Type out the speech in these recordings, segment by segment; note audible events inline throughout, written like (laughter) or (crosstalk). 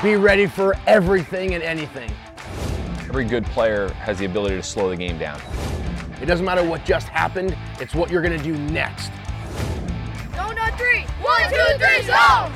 Be ready for everything and anything. Every good player has the ability to slow the game down. It doesn't matter what just happened, it's what you're going to do next. Zone on three. One, two, three, zone!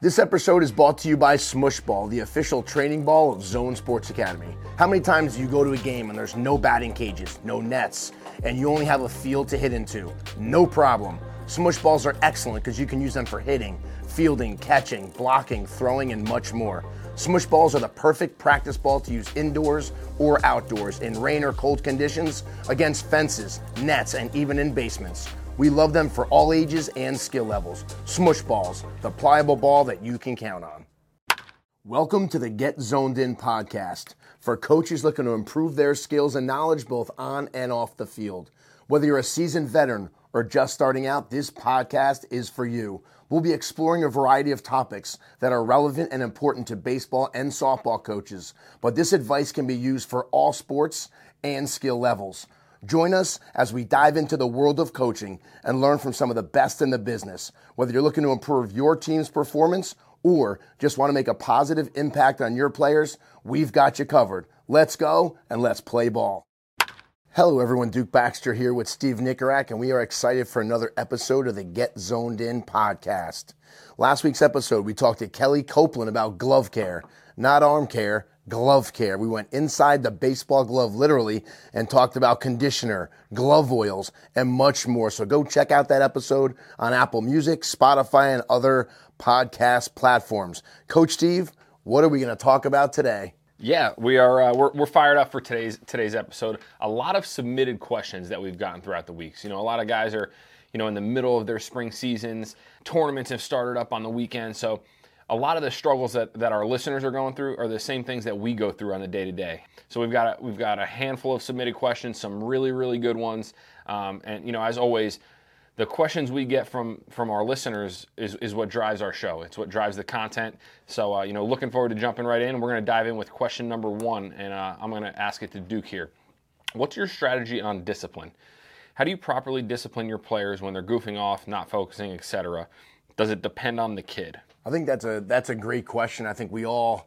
This episode is brought to you by Smush Ball, the official training ball of Zoned Sports Academy. How many times do you go to a game and there's no batting cages, no nets, and you only have a field to hit into? No problem. Smush balls are excellent because you can use them for hitting, fielding, catching, blocking, throwing, and much more. Smush balls are the perfect practice ball to use indoors or outdoors in rain or cold conditions, against fences, nets, and even in basements. We love them for all ages and skill levels. Smush balls, the pliable ball that you can count on. Welcome to the Get Zoned In podcast for coaches looking to improve their skills and knowledge both on and off the field. Whether you're a seasoned veteran or just starting out, this podcast is for you. We'll be exploring a variety of topics that are relevant and important to baseball and softball coaches, but this advice can be used for all sports and skill levels. Join us as we dive into the world of coaching and learn from some of the best in the business. Whether you're looking to improve your team's performance or just want to make a positive impact on your players, we've got you covered. Let's go and let's play ball. Hello, everyone. Duke Baxter here with Steve Nicorak, and we are excited for another episode of the Get Zoned In podcast. Last week's episode, we talked to Kelly Copeland about glove care, not arm care, glove care. We went inside the baseball glove literally and talked about conditioner, glove oils, and much more. So go check out that episode on Apple Music, Spotify, and other podcast platforms. Coach Steve, what are we going to talk about today? Yeah, we are. Uh, we're, we're fired up for today's today's episode. A lot of submitted questions that we've gotten throughout the weeks. You know, a lot of guys are, you know, in the middle of their spring seasons. Tournaments have started up on the weekend, so a lot of the struggles that, that our listeners are going through are the same things that we go through on the day to day. So we've got a, we've got a handful of submitted questions, some really really good ones, um, and you know, as always, the questions we get from from our listeners is, is what drives our show. It's what drives the content. So uh, you know, looking forward to jumping right in. We're going to dive in with question number one, and uh, I'm going to ask it to Duke here. What's your strategy on discipline? How do you properly discipline your players when they're goofing off, not focusing, etc.? Does it depend on the kid? I think that's a that's a great question. I think we all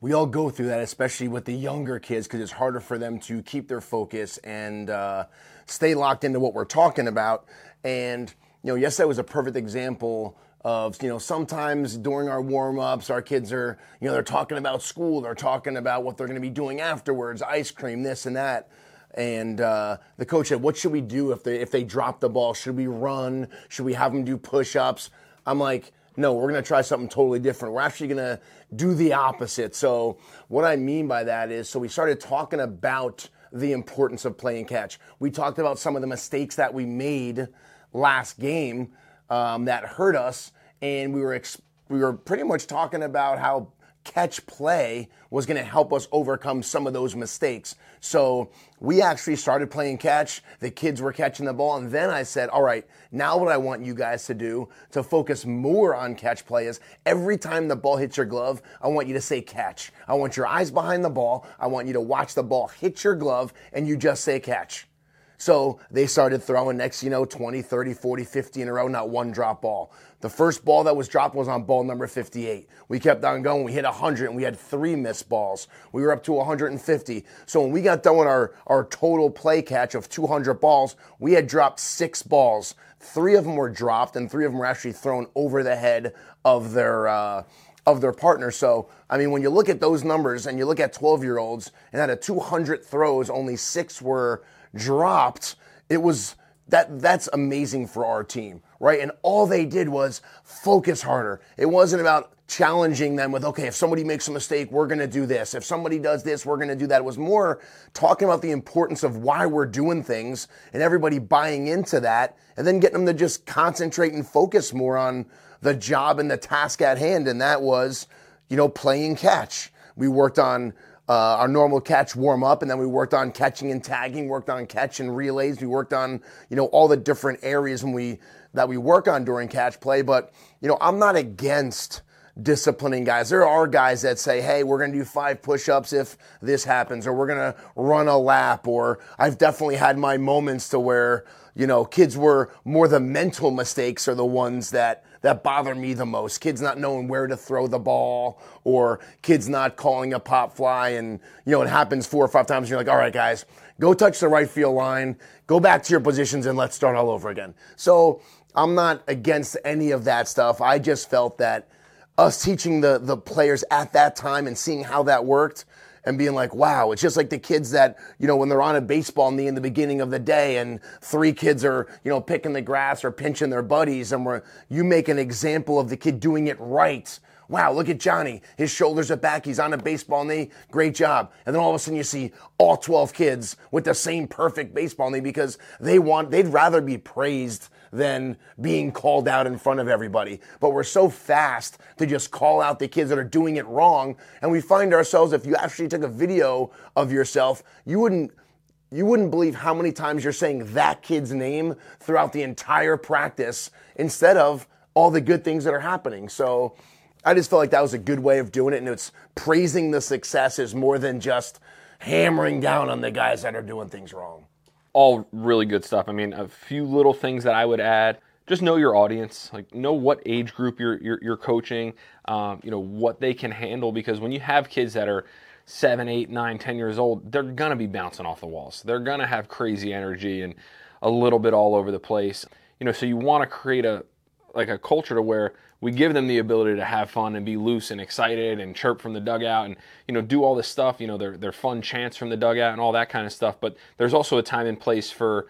we all go through that, especially with the younger kids, because it's harder for them to keep their focus and uh, stay locked into what we're talking about. And, you know, yesterday was a perfect example of, you know, sometimes during our warm ups, our kids are, you know, they're talking about school, they're talking about what they're going to be doing afterwards, ice cream, this and that. And uh, the coach said, "What should we do if they if they drop the ball? Should we run? Should we have them do push-ups?" I'm like, "No, we're going to try something totally different. We're actually going to do the opposite." So what I mean by that is, so we started talking about the importance of playing catch. We talked about some of the mistakes that we made last game um, that hurt us, and we were ex- we were pretty much talking about how catch play was going to help us overcome some of those mistakes. So we actually started playing catch. The kids were catching the ball. And then I said, all right, now what I want you guys to do to focus more on catch play is every time the ball hits your glove, I want you to say catch. I want your eyes behind the ball. I want you to watch the ball hit your glove and you just say catch. So they started throwing next, you know, 20, 30, 40, 50 in a row, not one drop ball. The first ball that was dropped was on ball number 58. We kept on going. We hit 100 and we had three missed balls. We were up to 150. So when we got done with our, our total play catch of 200 balls, we had dropped six balls. Three of them were dropped and three of them were actually thrown over the head of their, uh, of their partner. So, I mean, when you look at those numbers and you look at 12 year olds and out of 200 throws, only six were dropped, it was that that's amazing for our team, right? And all they did was focus harder. It wasn't about challenging them with, okay, if somebody makes a mistake, we're going to do this. If somebody does this, we're going to do that. It was more talking about the importance of why we're doing things and everybody buying into that and then getting them to just concentrate and focus more on the job and the task at hand. And that was, you know, playing catch. We worked on uh, our normal catch warm up, and then we worked on catching and tagging, worked on catch and relays. We worked on you know all the different areas when we that we work on during catch play. But you know I'm not against disciplining guys. There are guys that say, hey, we're going to do five push ups if this happens, or we're going to run a lap, or I've definitely had my moments to where, you know, kids were more the mental mistakes are the ones that that bother me the most. Kids not knowing where to throw the ball or kids not calling a pop fly and you know it happens four or five times and you're like, "All right, guys, go touch the right field line, go back to your positions and let's start all over again." So, I'm not against any of that stuff. I just felt that us teaching the the players at that time and seeing how that worked and being like, wow, it's just like the kids that, you know, when they're on a baseball knee in the beginning of the day and three kids are, you know, picking the grass or pinching their buddies and we're, you make an example of the kid doing it right. Wow, look at Johnny. His shoulders are back. He's on a baseball knee. Great job. And then all of a sudden you see all 12 kids with the same perfect baseball knee because they want, they'd rather be praised than being called out in front of everybody. But we're so fast to just call out the kids that are doing it wrong. And we find ourselves, if you actually took a video of yourself, you wouldn't you wouldn't believe how many times you're saying that kid's name throughout the entire practice instead of all the good things that are happening. So I just felt like that was a good way of doing it. And it's praising the successes more than just hammering down on the guys that are doing things wrong all really good stuff. I mean, a few little things that I would add. Just know your audience, like know what age group you're you're, you're coaching, um, you know what they can handle. Because when you have kids that are seven, eight, nine, ten years old, they're gonna be bouncing off the walls. They're gonna have crazy energy and a little bit all over the place. You know, so you want to create a like a culture to where we give them the ability to have fun and be loose and excited and chirp from the dugout and you know do all this stuff you know their their fun chants from the dugout and all that kind of stuff. But there's also a time and place for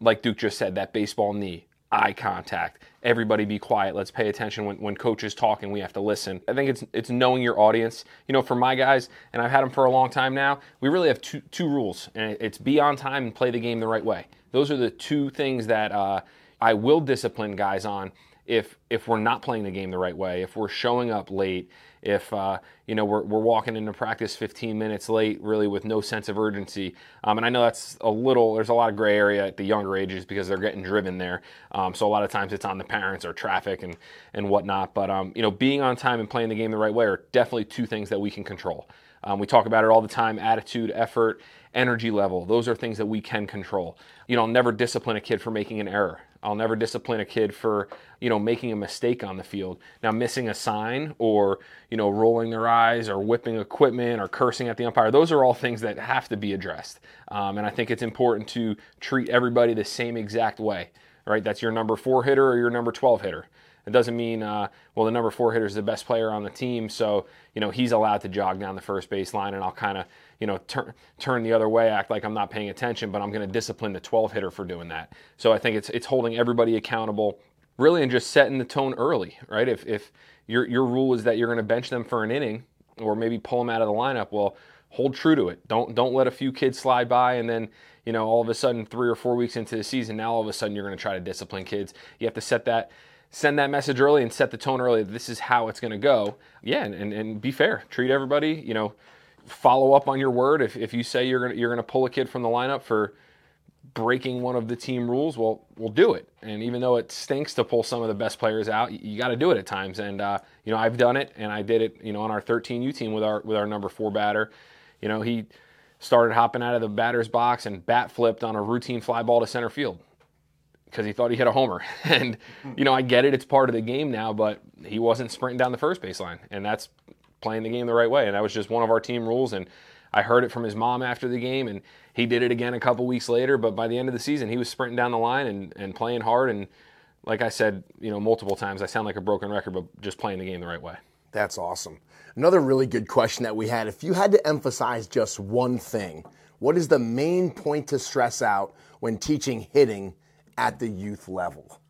like Duke just said that baseball knee eye contact everybody be quiet let's pay attention. When, when coach is talking we have to listen. I think it's it's knowing your audience. You know for my guys and i've had them for a long time now we really have two two rules and it's be on time and play the game the right way. Those are the two things that uh, i will discipline guys on if if we're not playing the game the right way, if we're showing up late, if uh, you know we're, we're walking into practice 15 minutes late, really with no sense of urgency. Um, and I know that's a little. There's a lot of gray area at the younger ages because they're getting driven there. Um, so a lot of times it's on the parents or traffic and and whatnot. But um, you know, being on time and playing the game the right way are definitely two things that we can control. Um, we talk about it all the time: attitude, effort, energy level. Those are things that we can control. You know, I'll never discipline a kid for making an error. I'll never discipline a kid for, you know, making a mistake on the field. Now, missing a sign or, you know, rolling their eyes or whipping equipment or cursing at the umpire, those are all things that have to be addressed. Um, and I think it's important to treat everybody the same exact way, right? That's your number four hitter or your number 12 hitter. It doesn't mean, uh, well, the number four hitter is the best player on the team, so you know he's allowed to jog down the first baseline, and I'll kind of, you know, turn turn the other way, act like I'm not paying attention, but I'm going to discipline the 12 hitter for doing that. So I think it's it's holding everybody accountable, really, and just setting the tone early, right? If if your your rule is that you're going to bench them for an inning, or maybe pull them out of the lineup, well, hold true to it. Don't don't let a few kids slide by and then you know all of a sudden three or four weeks into the season now all of a sudden you're going to try to discipline kids. You have to set that send that message early and set the tone early. This is how it's going to go. Yeah, and, and, be fair. Treat everybody, you know, follow up on your word. If, if you say you're going you're to pull a kid from the lineup for breaking one of the team rules, well, we'll do it. And even though it stinks to pull some of the best players out, you, you got to do it at times. And uh, you know, I've done it, and I did it, you know, on our 13U team with our with our number four batter. You know, he started hopping out of the batter's box and bat flipped on a routine fly ball to center field because he thought he hit a homer. (laughs) And, hmm. you know, I get it, it's part of the game now, but he wasn't sprinting down the first baseline. And that's playing the game the right way. And that was just one of our team rules. And I heard it from his mom after the game, and he did it again a couple weeks later. But by the end of the season, he was sprinting down the line and, and playing hard. And like I said, you know, multiple times, I sound like a broken record, but just playing the game the right way. That's awesome. Another really good question that we had if you had to emphasize just one thing, what is the main point to stress out when teaching hitting at the youth level?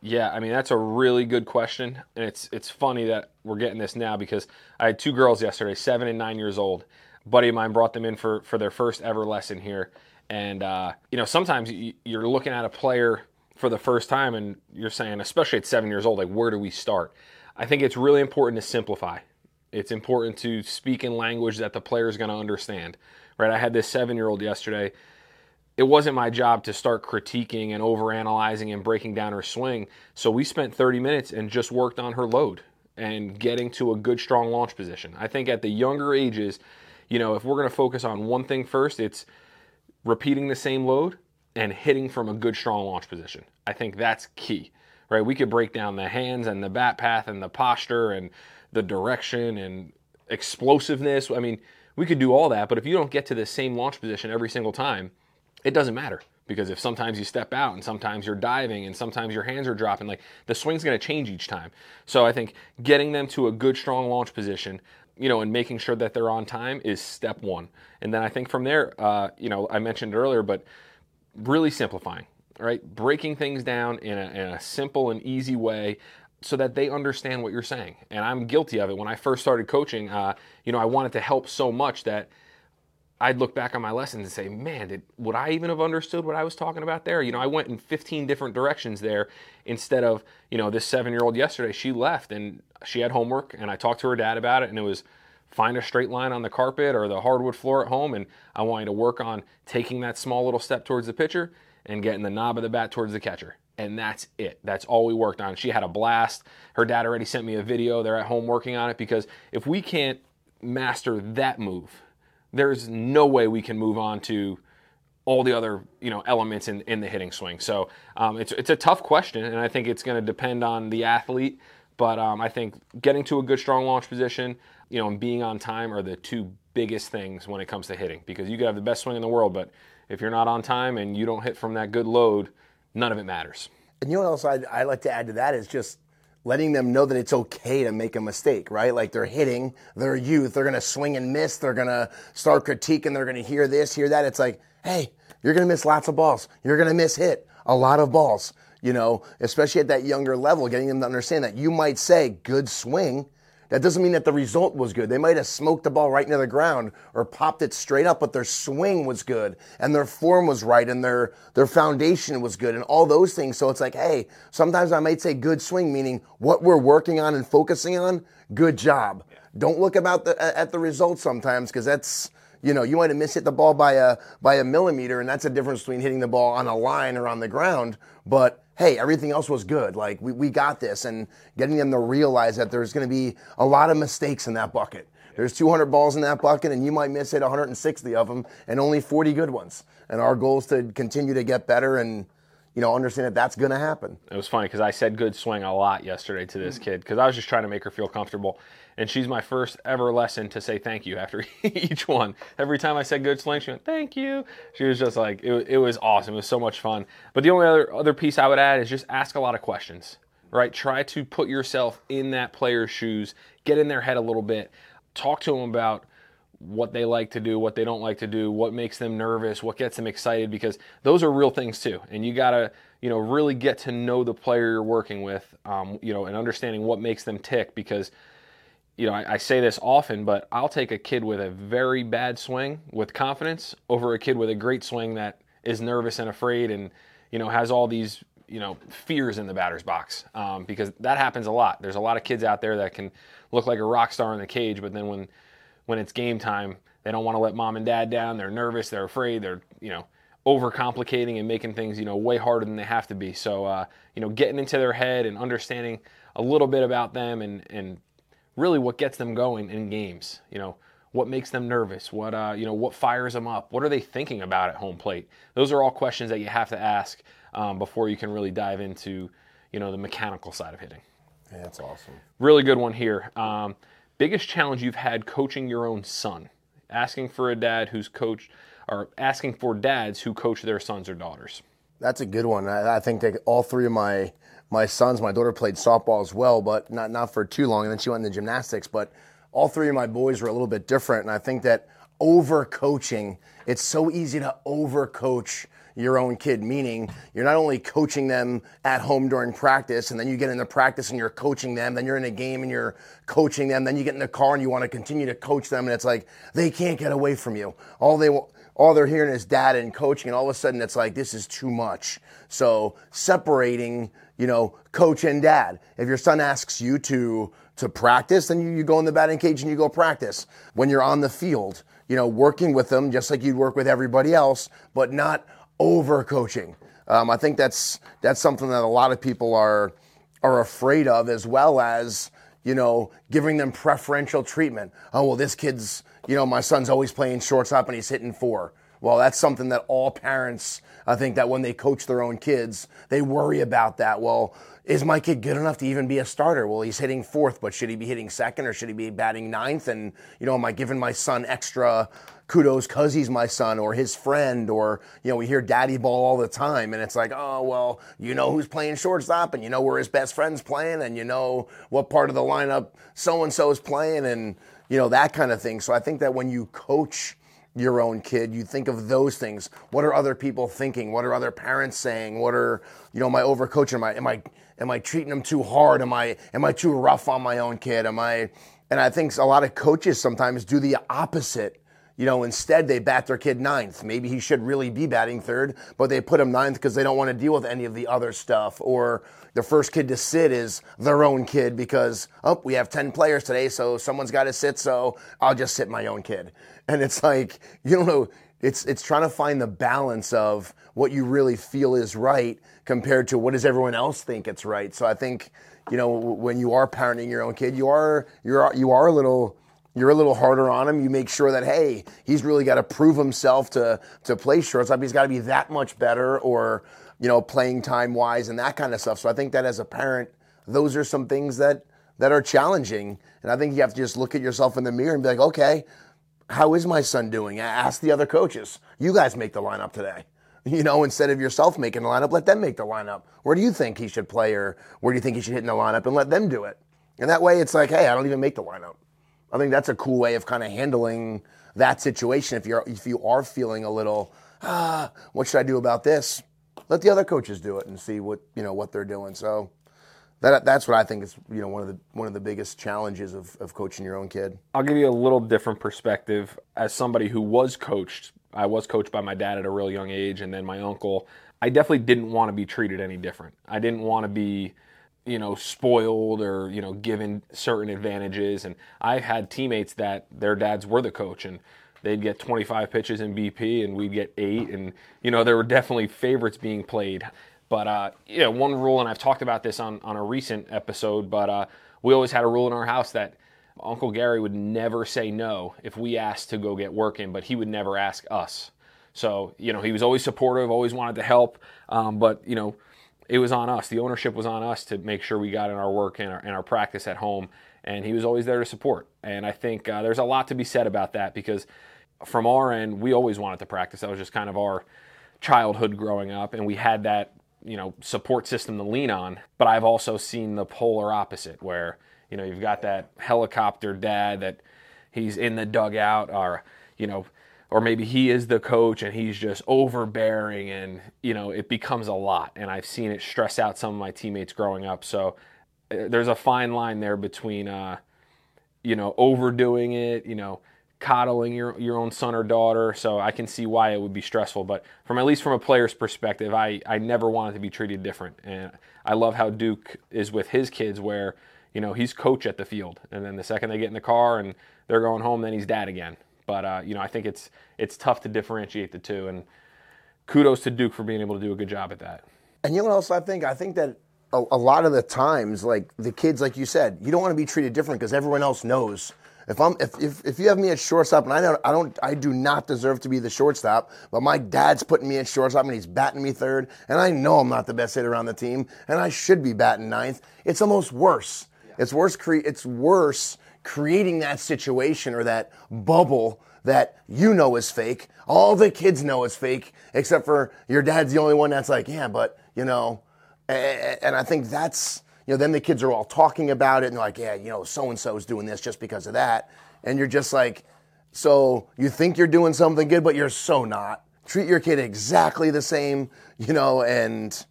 Yeah, I mean that's a really good question, and it's it's funny that we're getting this now because I had two girls yesterday, seven and nine years old. A buddy of mine brought them in for for their first ever lesson here, and uh, you know sometimes you're looking at a player for the first time and you're saying, especially at seven years old, like where do we start? I think it's really important to simplify. It's important to speak in language that the player is going to understand. Right? I had this seven year old yesterday it wasn't my job to start critiquing and overanalyzing and breaking down her swing. So we spent 30 minutes and just worked on her load. and getting to a good, strong launch position. I think at the younger ages, you know, if we're going to focus on one thing first, it's repeating the same load and hitting from a good, strong launch position. I think that's key, right? We could break down the hands and the bat path and the posture and the direction and explosiveness. I mean, we could do all that, but if you don't get to the same launch position every single time, it doesn't matter because if sometimes you step out and sometimes you're diving and sometimes your hands are dropping like the swing's going to change each time. So i think getting them to a good strong launch position you know and making sure that they're on time is step one. And then i think from there uh, you know i mentioned earlier but really simplifying right? Breaking things down in a, in a simple and easy way so that they understand what you're saying. And i'm guilty of it. When i first started coaching uh, you know i wanted to help so much that I'd look back on my lessons and say, man, did, would I even have understood what I was talking about there? You know, I went in 15 different directions there instead of, you know, this seven year old yesterday, she left and she had homework and I talked to her dad about it and it was find a straight line on the carpet or the hardwood floor at home. And I wanted to work on taking that small little step towards the pitcher and getting the knob of the bat towards the catcher. And that's it. That's all we worked on. She had a blast. Her dad already sent me a video. They're at home working on it because if we can't master that move, there's no way we can move on to all the other you know elements in, in the hitting swing. So um, it's it's a tough question, and I think it's going to depend on the athlete. But um, I think getting to a good strong launch position, you know, and being on time are the two biggest things when it comes to hitting. Because you could have the best swing in the world, but if you're not on time and you don't hit from that good load, none of it matters. And you know what else I'd, I'd like to add to that is just letting them know that it's okay to make a mistake, right? Like they're hitting, they're youth, they're to swing and miss, they're to start critiquing, they're to hear this, hear that. It's like, hey, you're to miss lots of balls. You're to miss hit a lot of balls, you know, especially at that younger level, getting them to understand that you might say good swing, that doesn't mean that the result was good. They might have smoked the ball right into the ground or popped it straight up, but their swing was good and their form was right and their their foundation was good and all those things. So it's like, hey, sometimes I might say good swing, meaning what we're working on and focusing on, good job. Yeah. Don't look about the at the results sometimes because that's you know, you might have missed hit the ball by a by a millimeter, and that's a difference between hitting the ball on a line or on the ground. But hey, everything else was good. Like we, we got this, and getting them to realize that there's going to be a lot of mistakes in that bucket. There's 200 balls in that bucket, and you might miss hit 160 of them, and only 40 good ones. And our goal is to continue to get better and you know, understand that that's going to happen. It was funny because I said good swing a lot yesterday to this mm. kid because I was just trying to make her feel comfortable. And she's my first ever lesson to say thank you after (laughs) each one. Every time I said good swing, she went, thank you. She was just like, it, it was awesome. It was so much fun. But the only other, other piece I would add is just ask a lot of questions, right? Try to put yourself in that player's shoes, get in their head a little bit, talk to them about what they like to do, what they don't like to do, what makes them nervous, what gets them excited, because those are real things too. And you gotta, you know, really get to know the player you're working with, um, you know, and understanding what makes them tick. Because, you know, I, I, say this often, but I'll take a kid with a very bad swing with confidence over a kid with a great swing that is nervous and afraid and, you know, has all these you know fears in the batter's box um, because that happens a lot. There's a lot of kids out there that can look like a rock star in the cage, but then when when it's game time, they don't want to let mom and dad down. They're nervous. They're afraid. They're you know overcomplicating and making things you know way harder than they have to be. So uh, you know getting into their head and understanding a little bit about them and and really what gets them going in games. You know what makes them nervous. What uh, you know what fires them up. What are they thinking about at home plate? Those are all questions that you have to ask um, before you can really dive into you know the mechanical side of hitting. Yeah, that's awesome. Really good one here. Um, biggest challenge you've had coaching your own son? Asking for a dad who's coached, or asking for dads who coach their sons or daughters. That's a good one. I, I think all three of my my sons, my daughter played softball as well, but not not for too long, and then she went into gymnastics. But all three of my boys were a little bit different, and I think that over coaching, it's so easy to over coach your own kid, meaning you're not only coaching them at home during practice, and then you get into practice and you're coaching them, then you're in a game and you're coaching them, then you get in the car and you want to continue to coach them, and it's like they can't get away from you. All they all they're hearing is dad and coaching, and all of a sudden it's like this is too much. So separating, you know, coach and dad. If your son asks you to to practice, then you, you go in the batting cage and you go practice. When you're on the field, you know, working with them just like you'd work with everybody else, but not over coaching. Um, I think that's that's something that a lot of people are are afraid of, as well as you know, giving them preferential treatment. Oh, well, this kid's, you know, my son's always playing shortstop and he's hitting four. Well, that's something that all parents, I think that when they coach their own kids, they worry about that. Well, is my kid good enough to even be a starter? Well, he's hitting fourth, but should he be hitting second or should he be batting ninth? And, you know, am I giving my son extra kudos because he's my son or his friend? Or, you know, we hear daddy ball all the time and it's like, oh, well, you know who's playing shortstop and you know where his best friend's playing and you know what part of the lineup so and so is playing and, you know, that kind of thing. So I think that when you coach, your own kid, you think of those things. What are other people thinking? What are other parents saying? What are you know, am I overcoaching? Am I am I am I treating them too hard? Am I am I too rough on my own kid? Am I and I think a lot of coaches sometimes do the opposite. You know, instead they bat their kid ninth. Maybe he should really be batting third, but they put him ninth because they don't want to deal with any of the other stuff. Or the first kid to sit is their own kid because, oh, we have 10 players today, so someone's got to sit, so I'll just sit my own kid. And it's like, you don't know, it's, it's trying to find the balance of what you really feel is right compared to what does everyone else think it's right. So I think, you know, when you are parenting your own kid, you are you're you are a little you're a little harder on him. You make sure that hey, he's really got to prove himself to to play shortstop. He's got to be that much better, or you know, playing time wise and that kind of stuff. So I think that as a parent, those are some things that that are challenging. And I think you have to just look at yourself in the mirror and be like, okay, how is my son doing? Ask the other coaches. You guys make the lineup today. You know, instead of yourself making the lineup, let them make the lineup. Where do you think he should play, or where do you think he should hit in the lineup, and let them do it. And that way, it's like, hey, I don't even make the lineup. I think that's a cool way of kind of handling that situation. If you're if you are feeling a little, ah, what should I do about this? Let the other coaches do it and see what you know what they're doing. So that that's what I think is you know one of the one of the biggest challenges of, of coaching your own kid. I'll give you a little different perspective as somebody who was coached I was coached by my dad at a real young age, and then my uncle. I definitely didn't want to be treated any different. I didn't want to be, you know, spoiled or you know given certain advantages. And I had teammates that their dads were the coach, and they'd get 25 pitches in BP, and we'd get eight. And you know, there were definitely favorites being played. But uh, you know, one rule, and I've talked about this on on a recent episode, but uh, we always had a rule in our house that Uncle Gary would never say no if we asked to go get work in, but he would never ask us. So, you know, he was always supportive, always wanted to help, um, but, you know, it was on us. The ownership was on us to make sure we got in our work and our, and our practice at home, and he was always there to support. And I think uh, there's a lot to be said about that because from our end, we always wanted to practice. That was just kind of our childhood growing up, and we had that, you know, support system to lean on. But I've also seen the polar opposite where – you know, you've got that helicopter dad that he's in the dugout, or you know, or maybe he is the coach and he's just overbearing, and you know, it becomes a lot. And I've seen it stress out some of my teammates growing up. So uh, there's a fine line there between, uh, you know, overdoing it, you know, coddling your your own son or daughter. So I can see why it would be stressful. But from at least from a player's perspective, I I never wanted to be treated different, and I love how Duke is with his kids where you know, he's coach at the field, and then the second they get in the car and they're going home, then he's dad again. But uh, you know, I think it's it's tough to differentiate the two, and kudos to Duke for being able to do a good job at that. And you know what else I think? I think that a, a lot of the times, like the kids, like you said, you don't want to be treated different because everyone else knows. If I'm if, if, if you have me at shortstop and I don't I don't I do not deserve to be the shortstop, but my dad's putting me at shortstop and he's batting me third, and I know I'm not the best hitter on the team, and I should be batting ninth. It's almost worse it's worse. Cre- it's worse creating that situation or that bubble that you know is fake. All the kids know is fake, except for your dad's the only one that's like, yeah, but you know. And I think that's you know. Then the kids are all talking about it and like, yeah, you know, so and so is doing this just because of that, and you're just like, so you think you're doing something good, but you're so not. Treat your kid exactly the same, you know, and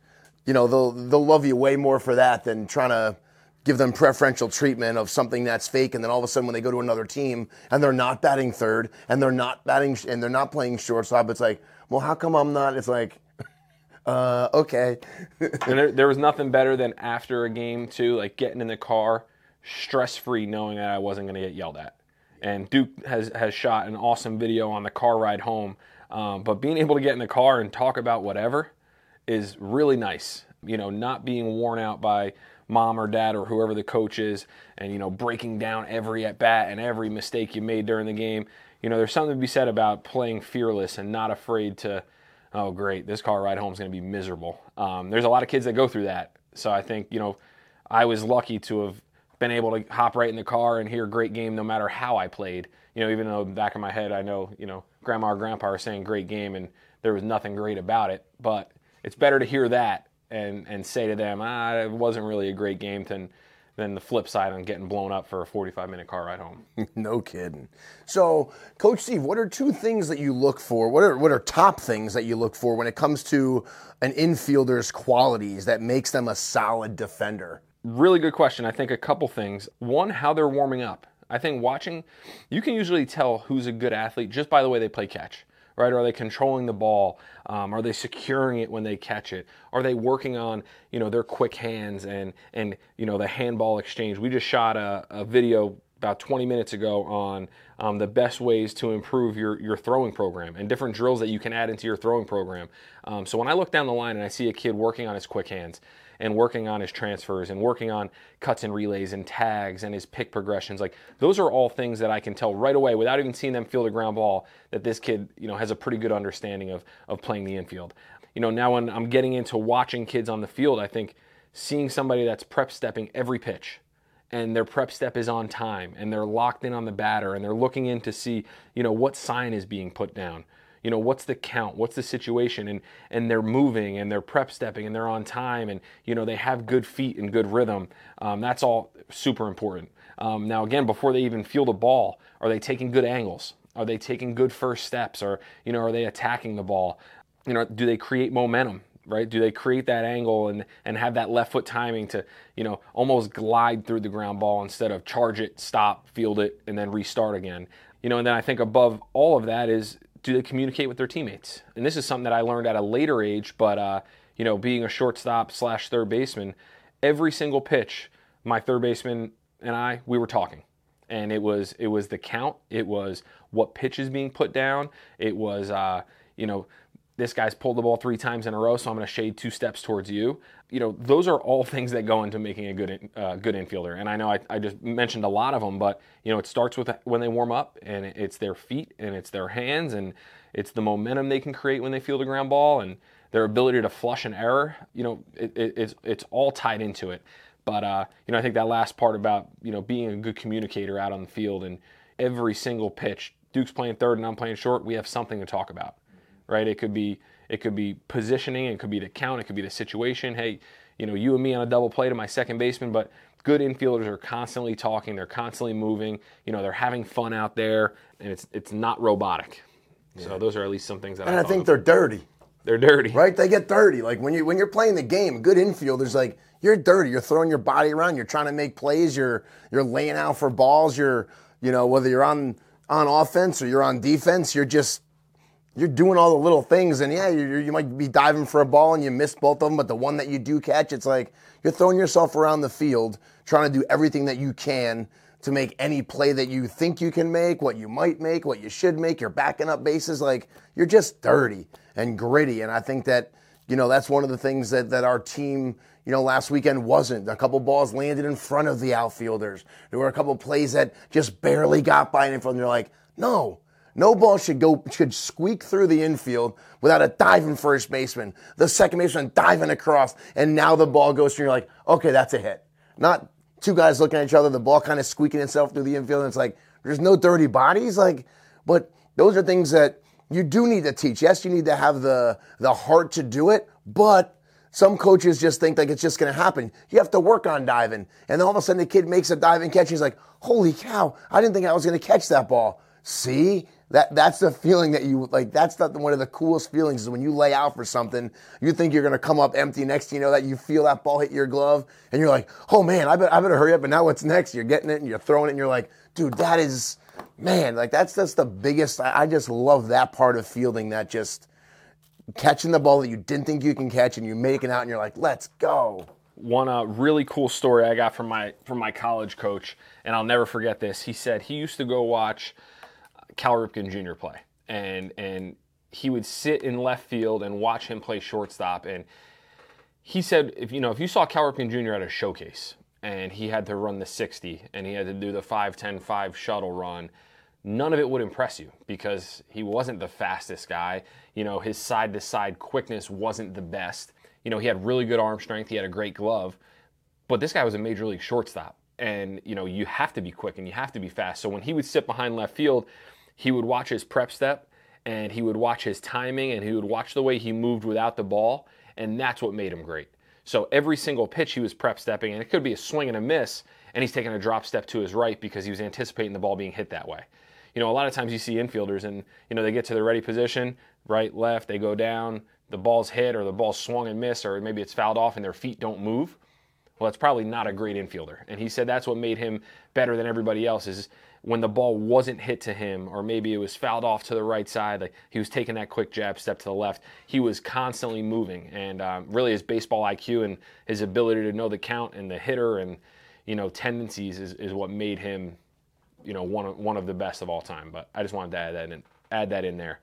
you know they'll they'll love you way more for that than trying to give them preferential treatment of something that's fake and then all of a sudden when they go to another team and they're not batting third and they're not batting and they're not playing shortstop it's like well how come i'm not it's like uh, okay. (laughs) And there, there was nothing better than after a game too like getting in the car stress free knowing that i wasn't going to get yelled at. And duke has has shot an awesome video on the car ride home. Um, but being able to get in the car and talk about whatever is really nice. You know, not being worn out by mom or dad or whoever the coach is and, you know, breaking down every at bat and every mistake you made during the game. You know, there's something to be said about playing fearless and not afraid to, oh, great, this car ride home is going to be miserable. Um, there's a lot of kids that go through that. So I think, you know, I was lucky to have been able to hop right in the car and hear great game no matter how I played. You know, even though back in my head I know, you know, grandma or grandpa are saying great game and there was nothing great about it. But it's better to hear that and, and say to them, ah, it wasn't really a great game than than the flip side on getting blown up for a 45 minute car ride home. (laughs) no kidding. So, Coach Steve, what are two things that you look for? What are what are top things that you look for when it comes to an infielder's qualities that makes them a solid defender? Really good question. I think a couple things. One, how they're warming up. I think watching, you can usually tell who's a good athlete just by the way they play catch right? Are they controlling the ball? Um, are they securing it when they catch it? Are they working on you know their quick hands and and you know the handball exchange? We just shot a, a video about 20 minutes ago on um, the best ways to improve your, your throwing program and different drills that you can add into your throwing program. Um, so when I look down the line and I see a kid working on his quick hands, and working on his transfers and working on cuts and relays and tags and his pick progressions. Like those are all things that I can tell right away without even seeing them field a ground ball that this kid, you know, has a pretty good understanding of of playing the infield. You know, now when I'm getting into watching kids on the field, I think seeing somebody that's prep stepping every pitch and their prep step is on time and they're locked in on the batter and they're looking in to see, you know, what sign is being put down. You know what's the count? What's the situation? And and they're moving and they're prep stepping and they're on time and you know they have good feet and good rhythm. Um, that's all super important. Um, now again before they even field a ball are they taking good angles? Are they taking good first steps? Or you know are they attacking the ball? You know do they create momentum right? Do they create that angle and and have that left foot timing to you know almost glide through the ground ball instead of charge it stop field it and then restart again? You know and then i think above all of that is do they communicate with their teammates? And this is something that I learned at a later age, but uh, you know, being a shortstop slash third baseman, every single pitch, my third baseman and I, we were talking, and it was it was the count, it was what pitch is being put down, it was uh, you know this guy's pulled the ball three times in a row, so I'm going to shade two steps towards you. You know, those are all (laughs) things that go into making a good uh, good infielder. And I know I, I, just mentioned a lot of them, but you know, it starts with when they warm up, and it's their feet, and it's their hands, and it's the momentum they can create when they field a ground ball, and their ability to flush an error. You know, it, it, it's it's all tied into it. But uh, you know, I think that last part about you know being a good communicator out on the field and every single pitch, Duke's playing third and I'm playing short. We have something to talk about right? It could be it could be positioning, it could be the count, it could be the situation. Hey, you know, you and me on a double play to my second baseman, but good infielders are constantly talking, they're constantly moving, you know, they're having fun out there, and it's it's not robotic. Yeah. So those are at least some things that and I, I think they're dirty. They're dirty, right? They get dirty. Like when you when you're playing the game, good infielders like you're dirty. You're throwing your body around. You're trying to make plays. You're you're laying out for balls. You're you know whether you're on on offense or you're on defense. You're just you're doing all the little things, and yeah, you you might be diving for a ball and you miss both of them, but the one that you do catch, it's like you're throwing yourself around the field, trying to do everything that you can to make any play that you think you can make, what you might make, what you should make. You're backing up bases, like you're just dirty and gritty, and I think that you know that's one of the things that that our team. You know, last weekend wasn't. A couple balls landed in front of the outfielders. There were a couple plays that just barely got by an infielder. You're like, no, no ball should go should squeak through the infield without a diving first baseman, the second baseman diving across, and now the ball goes through. You're like, okay, that's a hit. Not two guys looking at each other, the ball kind of squeaking itself through the infield, and it's like there's no dirty bodies. Like, but those are things that you do need to teach. Yes, you need to have the the heart to do it, but some coaches just think like it's just going to happen. You have to work on diving, and then all of a sudden the kid makes a diving catch. He's like, "Holy cow! I didn't think I was going to catch that ball." See, that that's the feeling that you like. That's the, one of the coolest feelings is when you lay out for something. You think you're gonna come up empty. Next, you know that you feel that ball hit your glove, and you're like, "Oh man, I better, I better hurry up." But now what's next? You're getting it and you're throwing it, and you're like, "Dude, that is, man, like that's just the biggest." I, I just love that part of fielding. That just catching the ball that you didn't think you can catch, and you make it out, and you're like, "Let's go." One uh, really cool story I got from my from my college coach, and I'll never forget this. He said he used to go watch Cal Ripken Jr. play, and and he would sit in left field and watch him play shortstop, and he said if you know if you saw Cal Ripken Jr. at a showcase and he had to run the 60 and he had to do the 5 10 5 shuttle run none of it would impress you because he wasn't the fastest guy. You know his side to side quickness wasn't the best. You know he had really good arm strength. He had a great glove. But this guy was a major league shortstop. And you know you have to be quick and you have to be fast. So when he would sit behind left field he would watch his prep step and he would watch his timing and he would watch the way he moved without the ball and that's what made him great. So every single pitch he was prep stepping, and it could be a swing and a miss, and he's taking a drop step to his right because he was anticipating the ball being hit that way. You know, a lot of times you see infielders and, you know, they get to the ready position, right, left, they go down, the ball's hit or the ball's swung and missed, or maybe it's fouled off and their feet don't move. Well, that's probably not a great infielder. And he said that's what made him better than everybody else is when the ball wasn't hit to him, or maybe it was fouled off to the right side, like he was taking that quick jab step to the left. He was constantly moving, and um, really his baseball IQ and his ability to know the count and the hitter and you know tendencies is, is what made him, you know, one of, one of the best of all time. But I just wanted to add that in, add that in there.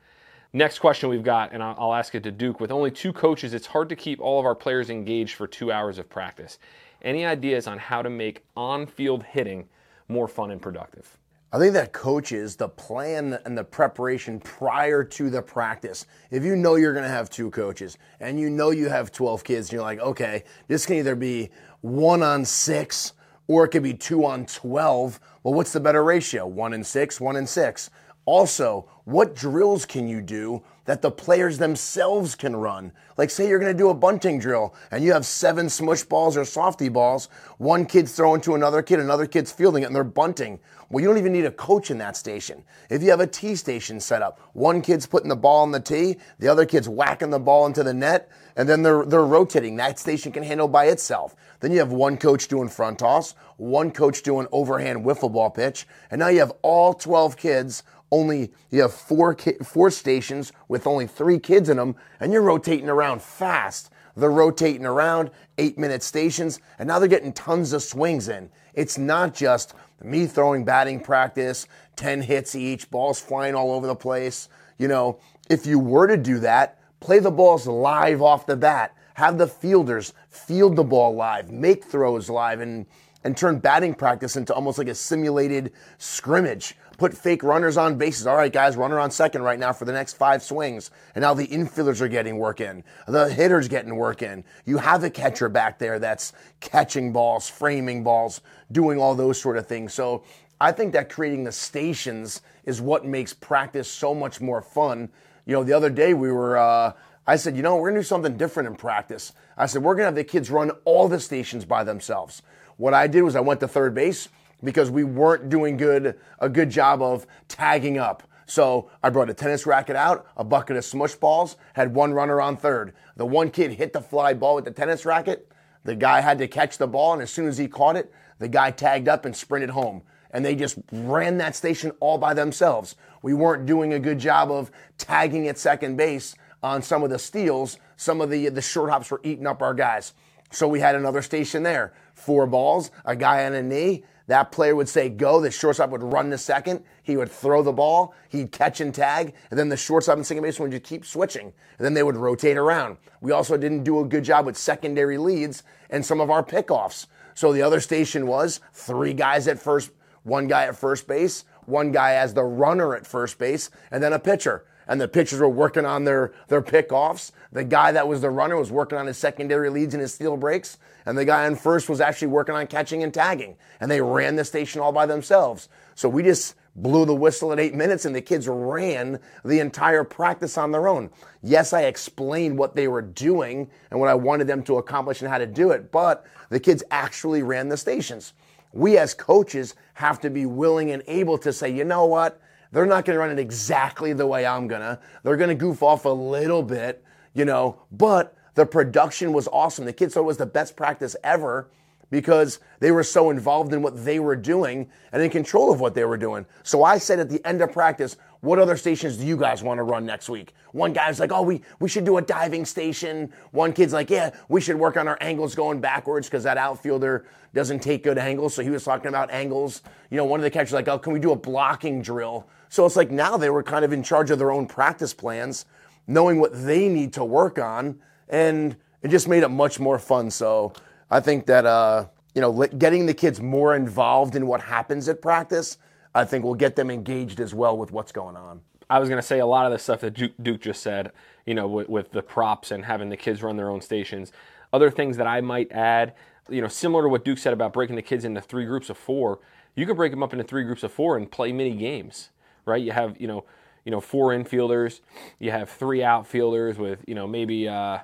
Next question we've got, and I'll ask it to Duke. With only two coaches, it's hard to keep all of our players engaged for two hours of practice. Any ideas on how to make on-field hitting more fun and productive? I think that coaches, the plan and the preparation prior to the practice. If you know you're going to have two coaches and you know you have 12 kids and you're like, okay, this can either be one on six or it could be two on 12. Well, what's the better ratio? One and six, one and six. Also, what drills can you do that the players themselves can run? Like, say you're going to do a bunting drill and you have seven smush balls or softy balls. One kid's throwing to another kid, another kid's fielding it, and they're bunting. Well, you don't even need a coach in that station. If you have a tee station set up, one kid's putting the ball on the tee, the other kid's whacking the ball into the net, and then they're, they're rotating. That station can handle by itself. Then you have one coach doing front toss, one coach doing overhand wiffle ball pitch, and now you have all 12 kids only you have four ki- four stations with only three kids in them, and you're rotating around fast. They're rotating around eight minute stations, and now they're getting tons of swings in. It's not just me throwing batting practice, 10 hits each, balls flying all over the place. You know, if you were to do that, play the balls live off the bat. Have the fielders field the ball live, make throws live, and, and turn batting practice into almost like a simulated scrimmage put fake runners on bases. All right, guys, runner on second right now for the next five swings. And now the infielders are getting work in. The hitter's getting work in. You have a catcher back there that's catching balls, framing balls, doing all those sort of things. So I think that creating the stations is what makes practice so much more fun. You know, the other day we were, uh, I said, you know, we're gonna do something different in practice. I said, we're gonna have the kids run all the stations by themselves. What I did was I went to third base because we weren't doing good a good job of tagging up. So I brought a tennis racket out, a bucket of smush balls, had one runner on third. The one kid hit the fly ball with the tennis racket. The guy had to catch the ball, and as soon as he caught it, the guy tagged up and sprinted home. And they just ran that station all by themselves. We weren't doing a good job of tagging at second base on some of the steals. Some of the, the short hops were eating up our guys. So we had another station there. Four balls, a guy on a knee, that player would say go, the shortstop would run the second, he would throw the ball, he'd catch and tag, and then the shortstop and second baseman would just keep switching. And then they would rotate around. We also didn't do a good job with secondary leads and some of our pickoffs. So the other station was three guys at first, one guy at first base, one guy as the runner at first base, and then a pitcher and the pitchers were working on their, their pickoffs. The guy that was the runner was working on his secondary leads and his steal breaks. And the guy on first was actually working on catching and tagging. And they ran the station all by themselves. So we just blew the whistle at eight minutes and the kids ran the entire practice on their own. Yes, I explained what they were doing and what I wanted them to accomplish and how to do it, but the kids actually ran the stations. We as coaches have to be willing and able to say, you know what? They're not going to run it exactly the way I'm going to. They're going to goof off a little bit, you know, but the production was awesome. The kids thought it was the best practice ever because they were so involved in what they were doing and in control of what they were doing. So I said at the end of practice, what other stations do you guys want to run next week? One guy's like, oh, we, we should do a diving station. One kid's like, yeah, we should work on our angles going backwards because that outfielder doesn't take good angles. So he was talking about angles. You know, one of the catchers like, oh, can we do a blocking drill? So it's like now they were kind of in charge of their own practice plans, knowing what they need to work on and it just made it much more fun. So I think that uh, you know, getting the kids more involved in what happens at practice, I think will get them engaged as well with what's going on. I was going to say a lot of the stuff that Duke just said, you know, with, with, the props and having the kids run their own stations. Other things that I might add, you know, similar to what Duke said about breaking the kids into three groups of four, you can break them up into three groups of four and play mini games, right? You have, you know, you know, four infielders, you have three outfielders with, you know, maybe uh,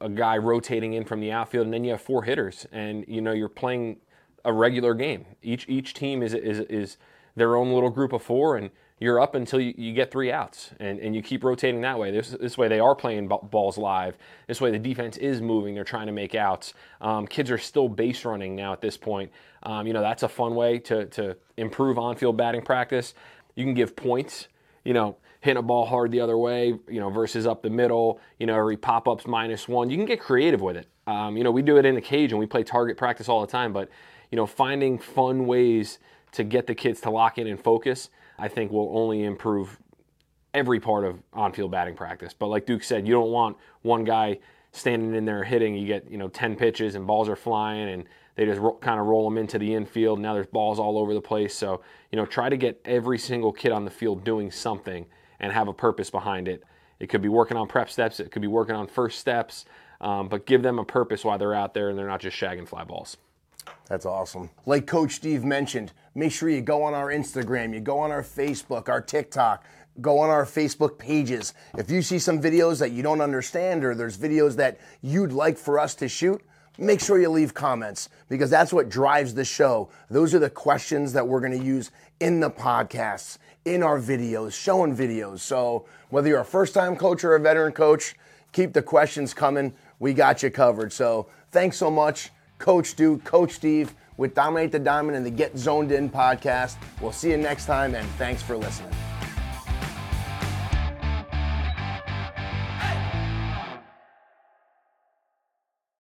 a guy rotating in from the outfield, and then you have four hitters, and you know, you're playing a regular game. Each each team is is is their own little group of four, and you're up until you, you get three outs, and, and you keep rotating that way. This, this way, they are playing balls live. This way, the defense is moving. They're trying to make outs. Um, kids are still base running now at this point. Um, you know, that's a fun way to, to improve on field batting practice. You can give points, you know, hitting a ball hard the other way, you know, versus up the middle, you know, every pop up's minus one. You can get creative with it. Um, you know, we do it in the cage and we play target practice all the time, but, you know, finding fun ways to get the kids to lock in and focus I think will only improve every part of on-field batting practice. But like Duke said, you don't want one guy standing in there hitting. You get you know 10 pitches and balls are flying and they just ro- kind of roll them into the infield. Now there's balls all over the place. So you know try to get every single kid on the field doing something and have a purpose behind it. It could be working on prep steps. It could be working on first steps. Um, but give them a purpose while they're out there and they're not just shagging fly balls. That's awesome. Like Coach Steve mentioned, make sure you go on our Instagram, you go on our Facebook, our TikTok, go on our Facebook pages. If you see some videos that you don't understand or there's videos that you'd like for us to shoot, make sure you leave comments because that's what drives the show. Those are the questions that we're going to use in the podcasts, in our videos, showing videos. So whether you're a first time coach or a veteran coach, keep the questions coming. We got you covered. So thanks so much. Coach Duke, Coach Steve with Dominate the Diamond and the Get Zoned In podcast. We'll see you next time, and thanks for listening.